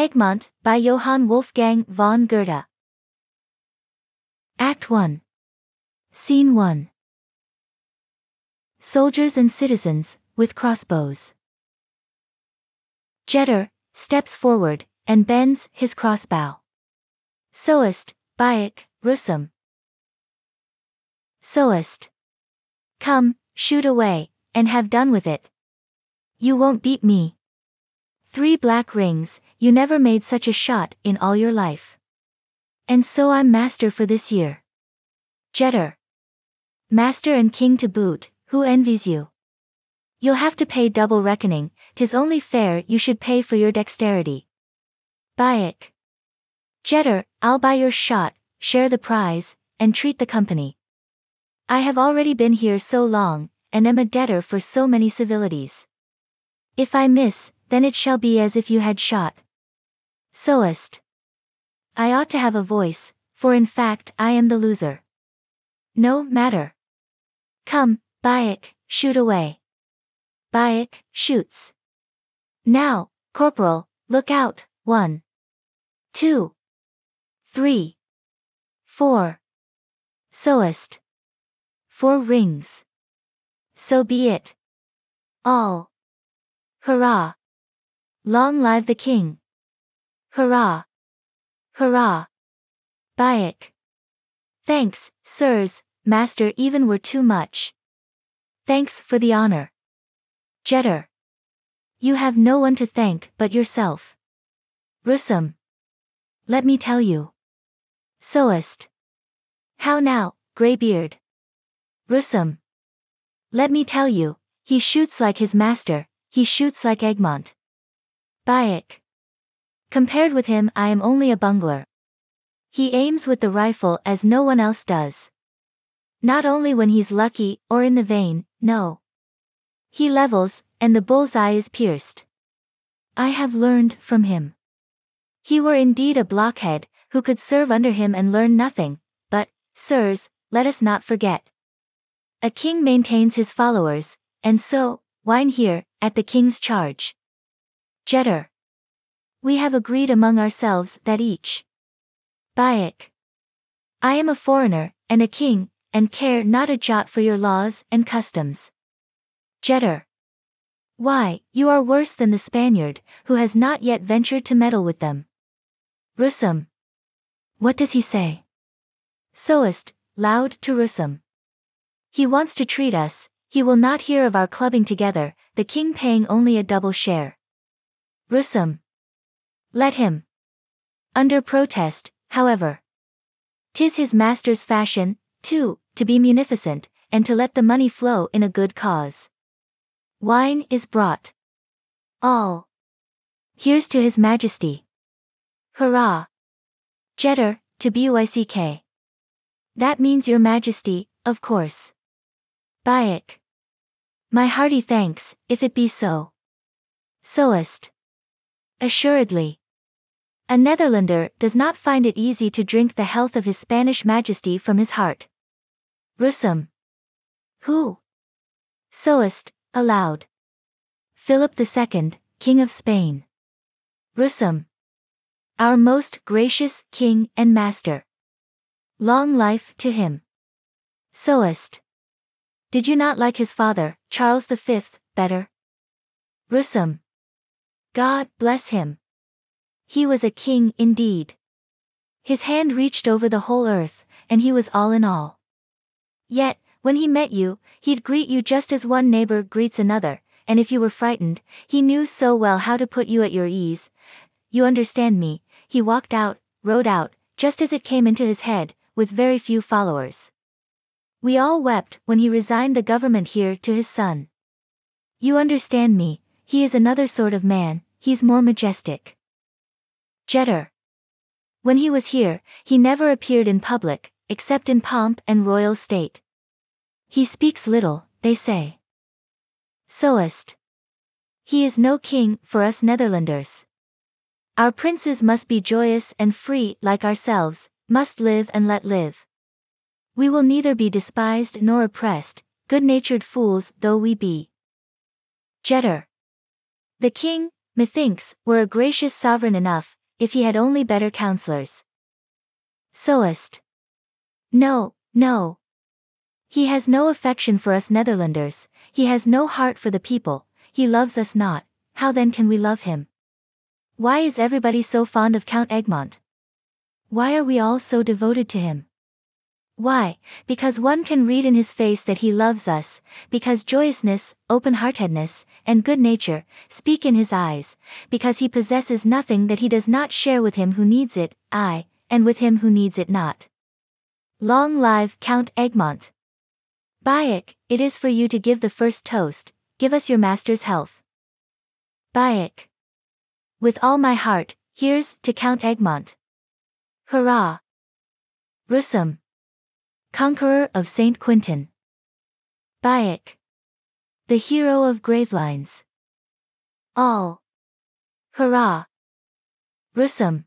Egmont, by Johann Wolfgang von Goethe. Act 1. Scene 1. Soldiers and citizens, with crossbows. Jetter, steps forward, and bends his crossbow. Soest, Buyck, Ruysum. Soest. Come, shoot away, and have done with it. You won't beat me. Three black rings, you never made such a shot in all your life. And so I'm master for this year. Jetter. Master and king to boot, who envies you? You'll have to pay double reckoning, tis only fair you should pay for your dexterity. Buyck. Jetter, I'll buy your shot, share the prize, and treat the company. I have already been here so long, and am a debtor for so many civilities. If I miss, then it shall be as if you had shot. Soest. I ought to have a voice, for in fact I am the loser. No matter. Come, Buyck, shoot away. Buyck, shoots. Now, Corporal, look out, one. Two. Three. Four. Soest. Four rings. So be it. All. Hurrah. Long live the king! Hurrah! Hurrah! Buyck. Thanks, sirs, master even were too much. Thanks for the honor. Jetter. You have no one to thank but yourself. Ruysum. Let me tell you. Soest. How now, greybeard? Ruysum. Let me tell you, he shoots like his master, he shoots like Egmont. Buyck. Compared with him I am only a bungler. He aims with the rifle as no one else does. Not only when he's lucky, or in the vein, no. He levels, and the bull's eye is pierced. I have learned from him. He were indeed a blockhead, who could serve under him and learn nothing, but, sirs, let us not forget. A king maintains his followers, and so, wine here, at the king's charge. Jetter. We have agreed among ourselves that each. Buyck. I am a foreigner, and a king, and care not a jot for your laws and customs. Jetter. Why, you are worse than the Spaniard, who has not yet ventured to meddle with them. Ruysum. What does he say? Soest, loud to Ruysum. He wants to treat us, he will not hear of our clubbing together, the king paying only a double share. Ruysum. Let him. Under protest, however. Tis his master's fashion, too, to be munificent, and to let the money flow in a good cause. Wine is brought. All. Here's to his majesty. Hurrah. Jetter, to Buyck. That means your majesty, of course. Buyck. My hearty thanks, if it be so. Soest. Assuredly. A Netherlander does not find it easy to drink the health of his Spanish majesty from his heart. Ruysum. Who? Soest, aloud. Philip II, King of Spain. Ruysum. Our most gracious King and Master. Long life to him. Soest. Did you not like his father, Charles V, better? Ruysum. God bless him. He was a king indeed. His hand reached over the whole earth, and he was all in all. Yet, when he met you, he'd greet you just as one neighbor greets another, and if you were frightened, he knew so well how to put you at your ease. You understand me, he walked out, rode out, just as it came into his head, with very few followers. We all wept when he resigned the government here to his son. You understand me, he is another sort of man, he's more majestic. Jetter. When he was here, he never appeared in public, except in pomp and royal state. He speaks little, they say. Soest. He is no king for us Netherlanders. Our princes must be joyous and free like ourselves, must live and let live. We will neither be despised nor oppressed, good natured fools though we be. Jetter. The king, methinks, were a gracious sovereign enough, if he had only better counselors. Soest. No, no. He has no affection for us Netherlanders, he has no heart for the people, he loves us not, how then can we love him? Why is everybody so fond of Count Egmont? Why are we all so devoted to him? Why? Because one can read in his face that he loves us, because joyousness, open-heartedness, and good nature, speak in his eyes, because he possesses nothing that he does not share with him who needs it, aye, and with him who needs it not. Long live Count Egmont! Buyck, it is for you to give the first toast, give us your master's health. Buyck. With all my heart, here's to Count Egmont. Hurrah! Ruysum conqueror of St. Quentin. Buyck. The hero of Gravelines. All. Hurrah! Ruysum.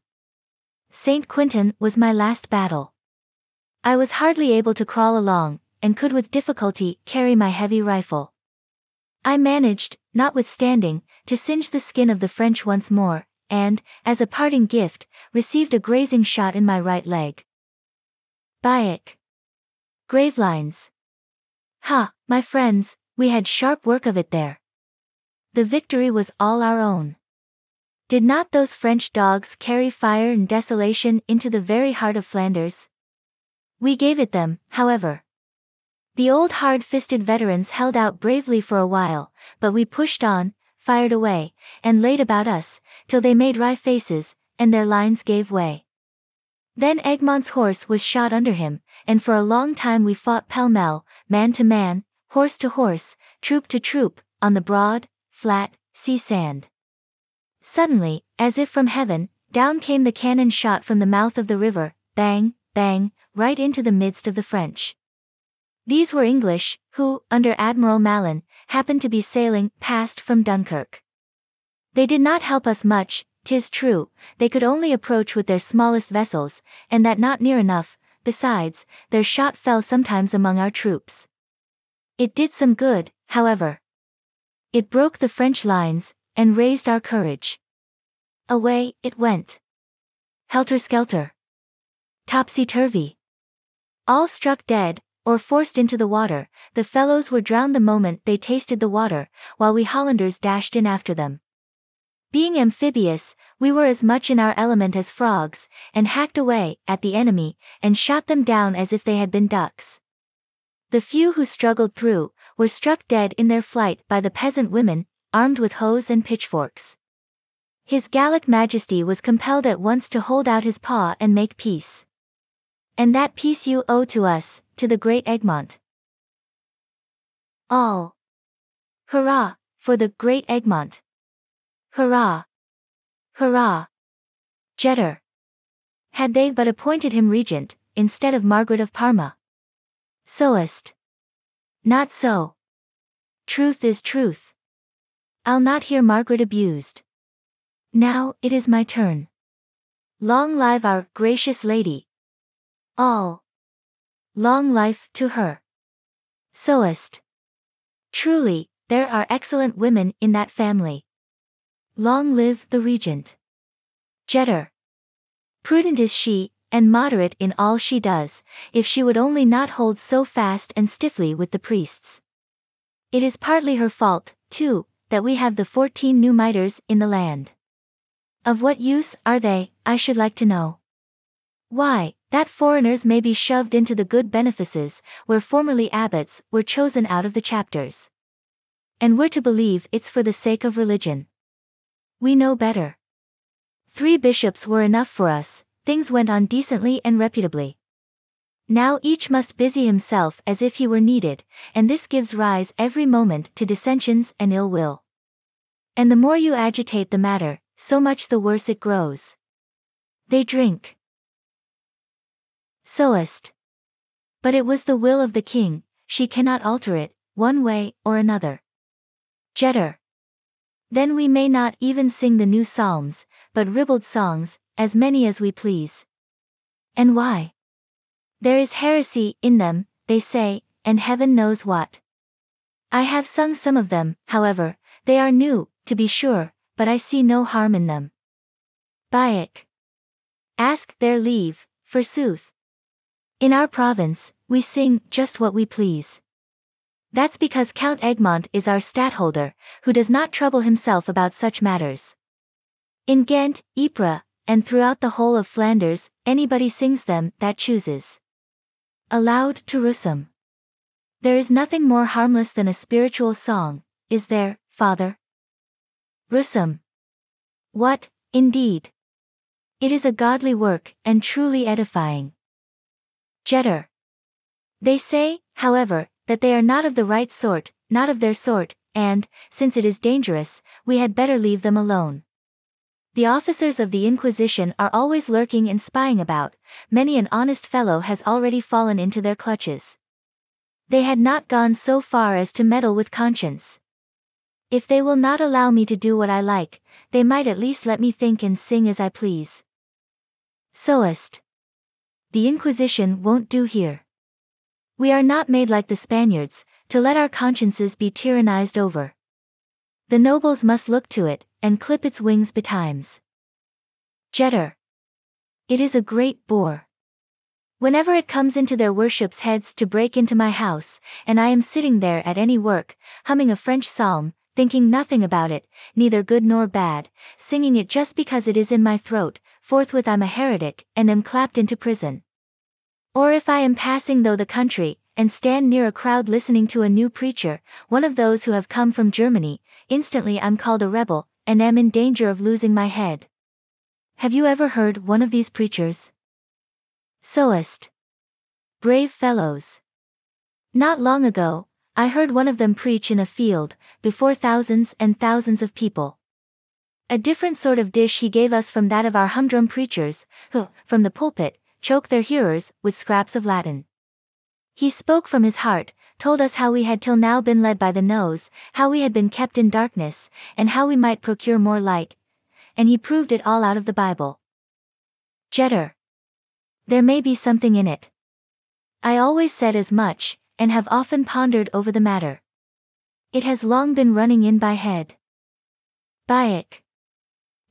St. Quentin was my last battle. I was hardly able to crawl along, and could with difficulty carry my heavy rifle. I managed, notwithstanding, to singe the skin of the French once more, and, as a parting gift, received a grazing shot in my right leg. Buyck. Gravelines. Ha, my friends, we had sharp work of it there. The victory was all our own. Did not those French dogs carry fire and desolation into the very heart of Flanders? We gave it them, however. The old hard-fisted veterans held out bravely for a while, but we pushed on, fired away, and laid about us, till they made wry faces, and their lines gave way. Then Egmont's horse was shot under him, and for a long time we fought pell-mell, man to man, horse to horse, troop to troop, on the broad, flat, sea sand. Suddenly, as if from heaven, down came the cannon shot from the mouth of the river, bang, bang, right into the midst of the French. These were English, who, under Admiral Malin, happened to be sailing past from Dunkirk. They did not help us much, tis true, they could only approach with their smallest vessels, and that not near enough, besides, their shot fell sometimes among our troops. It did some good, however. It broke the French lines, and raised our courage. Away, it went. Helter-skelter. Topsy-turvy. All struck dead, or forced into the water, the fellows were drowned the moment they tasted the water, while we Hollanders dashed in after them. Being amphibious, we were as much in our element as frogs, and hacked away at the enemy, and shot them down as if they had been ducks. The few who struggled through, were struck dead in their flight by the peasant women, armed with hoes and pitchforks. His Gallic Majesty was compelled at once to hold out his paw and make peace. And that peace you owe to us, to the great Egmont. All. Hurrah, for the great Egmont. Hurrah! Hurrah! Jetter. Had they but appointed him regent, instead of Margaret of Parma. Soest. Not so. Truth is truth. I'll not hear Margaret abused. Now, it is my turn. Long live our gracious lady. All. Long life to her. Soest. Truly, there are excellent women in that family. Long live the regent. Jetter. Prudent is she, and moderate in all she does, if she would only not hold so fast and stiffly with the priests. It is partly her fault, too, that we have the fourteen new mitres in the land. Of what use are they, I should like to know. Why, that foreigners may be shoved into the good benefices, where formerly abbots were chosen out of the chapters. And we're to believe it's for the sake of religion. We know better. Three bishops were enough for us, things went on decently and reputably. Now each must busy himself as if he were needed, and this gives rise every moment to dissensions and ill will. And the more you agitate the matter, so much the worse it grows. They drink. Soest. But it was the will of the king, she cannot alter it, one way or another. Jetter. Then we may not even sing the new psalms, but ribald songs, as many as we please. And why? There is heresy in them, they say, and heaven knows what. I have sung some of them, however, they are new, to be sure, but I see no harm in them. Buyck. Ask their leave, forsooth. In our province, we sing just what we please. That's because Count Egmont is our stadtholder, who does not trouble himself about such matters. In Ghent, Ypres, and throughout the whole of Flanders, anybody sings them that chooses. Aloud to Ruysum. There is nothing more harmless than a spiritual song, is there, father? Ruysum. What, indeed? It is a godly work, and truly edifying. Jetter. They say, however, that they are not of the right sort, not of their sort, and, since it is dangerous, we had better leave them alone. The officers of the Inquisition are always lurking and spying about, many an honest fellow has already fallen into their clutches. They had not gone so far as to meddle with conscience. If they will not allow me to do what I like, they might at least let me think and sing as I please. Soest. The Inquisition won't do here. We are not made like the Spaniards, to let our consciences be tyrannized over. The nobles must look to it, and clip its wings betimes. Jetter. It is a great bore. Whenever it comes into their worships' heads to break into my house, and I am sitting there at any work, humming a French psalm, thinking nothing about it, neither good nor bad, singing it just because it is in my throat, forthwith I'm a heretic, and am clapped into prison. Or if I am passing through the country, and stand near a crowd listening to a new preacher, one of those who have come from Germany, instantly I'm called a rebel, and am in danger of losing my head. Have you ever heard one of these preachers? Soest. Brave fellows. Not long ago, I heard one of them preach in a field, before thousands and thousands of people. A different sort of dish he gave us from that of our humdrum preachers, who, from the pulpit, choke their hearers with scraps of Latin. He spoke from his heart, told us how we had till now been led by the nose, how we had been kept in darkness, and how we might procure more light. And he proved it all out of the Bible. Jetter. There may be something in it. I always said as much, and have often pondered over the matter. It has long been running in by head. Buyck.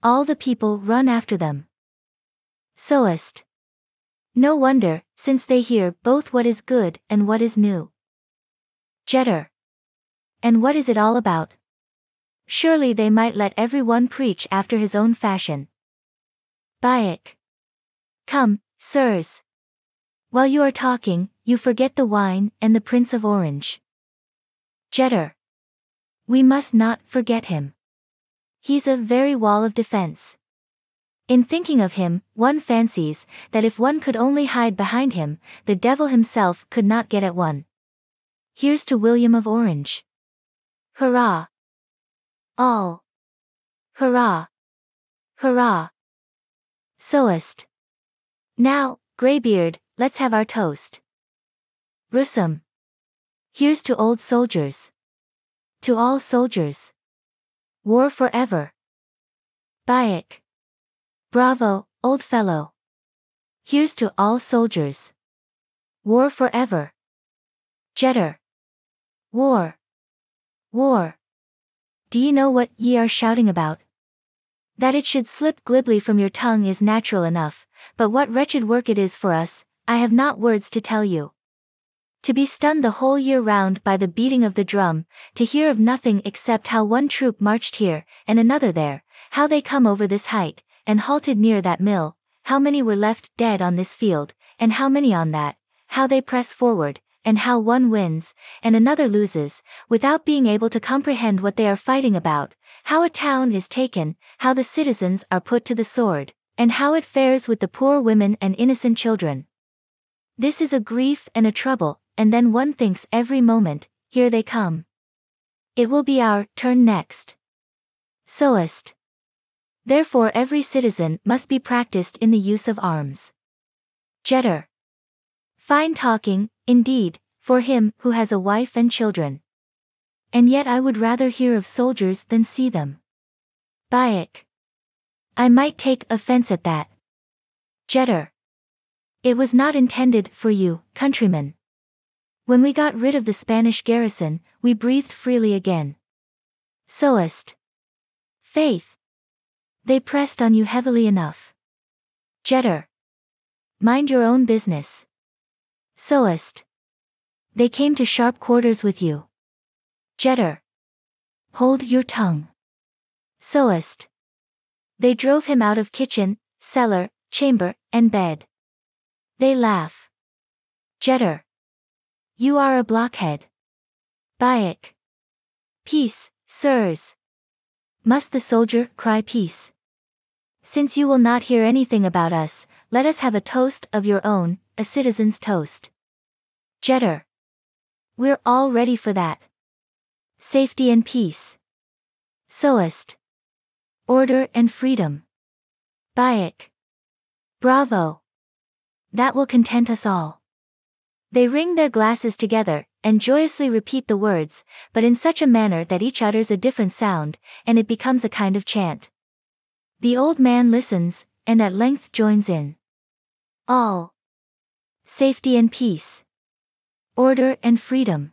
All the people run after them. Soest. No wonder, since they hear both what is good and what is new. Jetter. And what is it all about? Surely they might let every one preach after his own fashion. Buyck. Come, sirs. While you are talking, you forget the wine and the Prince of Orange. Jetter. We must not forget him. He's a very wall of defense. In thinking of him, one fancies that if one could only hide behind him, the devil himself could not get at one. Here's to William of Orange. Hurrah! All. Hurrah! Hurrah! Soest. Now, Greybeard, let's have our toast. Ruysum. Here's to old soldiers. To all soldiers. War forever. Buyck. Bravo, old fellow. Here's to all soldiers. War forever. Jetter. War. War. Do ye know what ye are shouting about? That it should slip glibly from your tongue is natural enough, but what wretched work it is for us, I have not words to tell you. To be stunned the whole year round by the beating of the drum, to hear of nothing except how one troop marched here, and another there, how they come over this height, and halted near that mill, how many were left dead on this field, and how many on that, how they press forward, and how one wins, and another loses, without being able to comprehend what they are fighting about, how a town is taken, how the citizens are put to the sword, and how it fares with the poor women and innocent children. This is a grief and a trouble, and then one thinks every moment, here they come. It will be our turn next. Soest. Therefore every citizen must be practiced in the use of arms. Jetter. Fine talking, indeed, for him who has a wife and children. And yet I would rather hear of soldiers than see them. Buyck. I might take offense at that. Jetter. It was not intended for you, countrymen. When we got rid of the Spanish garrison, we breathed freely again. Soest. Faith. They pressed on you heavily enough. Jetter. Mind your own business. Soest. They came to sharp quarters with you. Jetter. Hold your tongue. Soest. They drove him out of kitchen, cellar, chamber, and bed. They laugh. Jetter. You are a blockhead. Buyck. Peace, sirs. Must the soldier cry peace? Since you will not hear anything about us, let us have a toast of your own, a citizen's toast. Jetter. We're all ready for that. Safety and peace. Soest. Order and freedom. Buyck. Bravo. That will content us all. They ring their glasses together, and joyously repeat the words, but in such a manner that each utters a different sound, and it becomes a kind of chant. The old man listens, and at length joins in. All. Safety and peace. Order and freedom.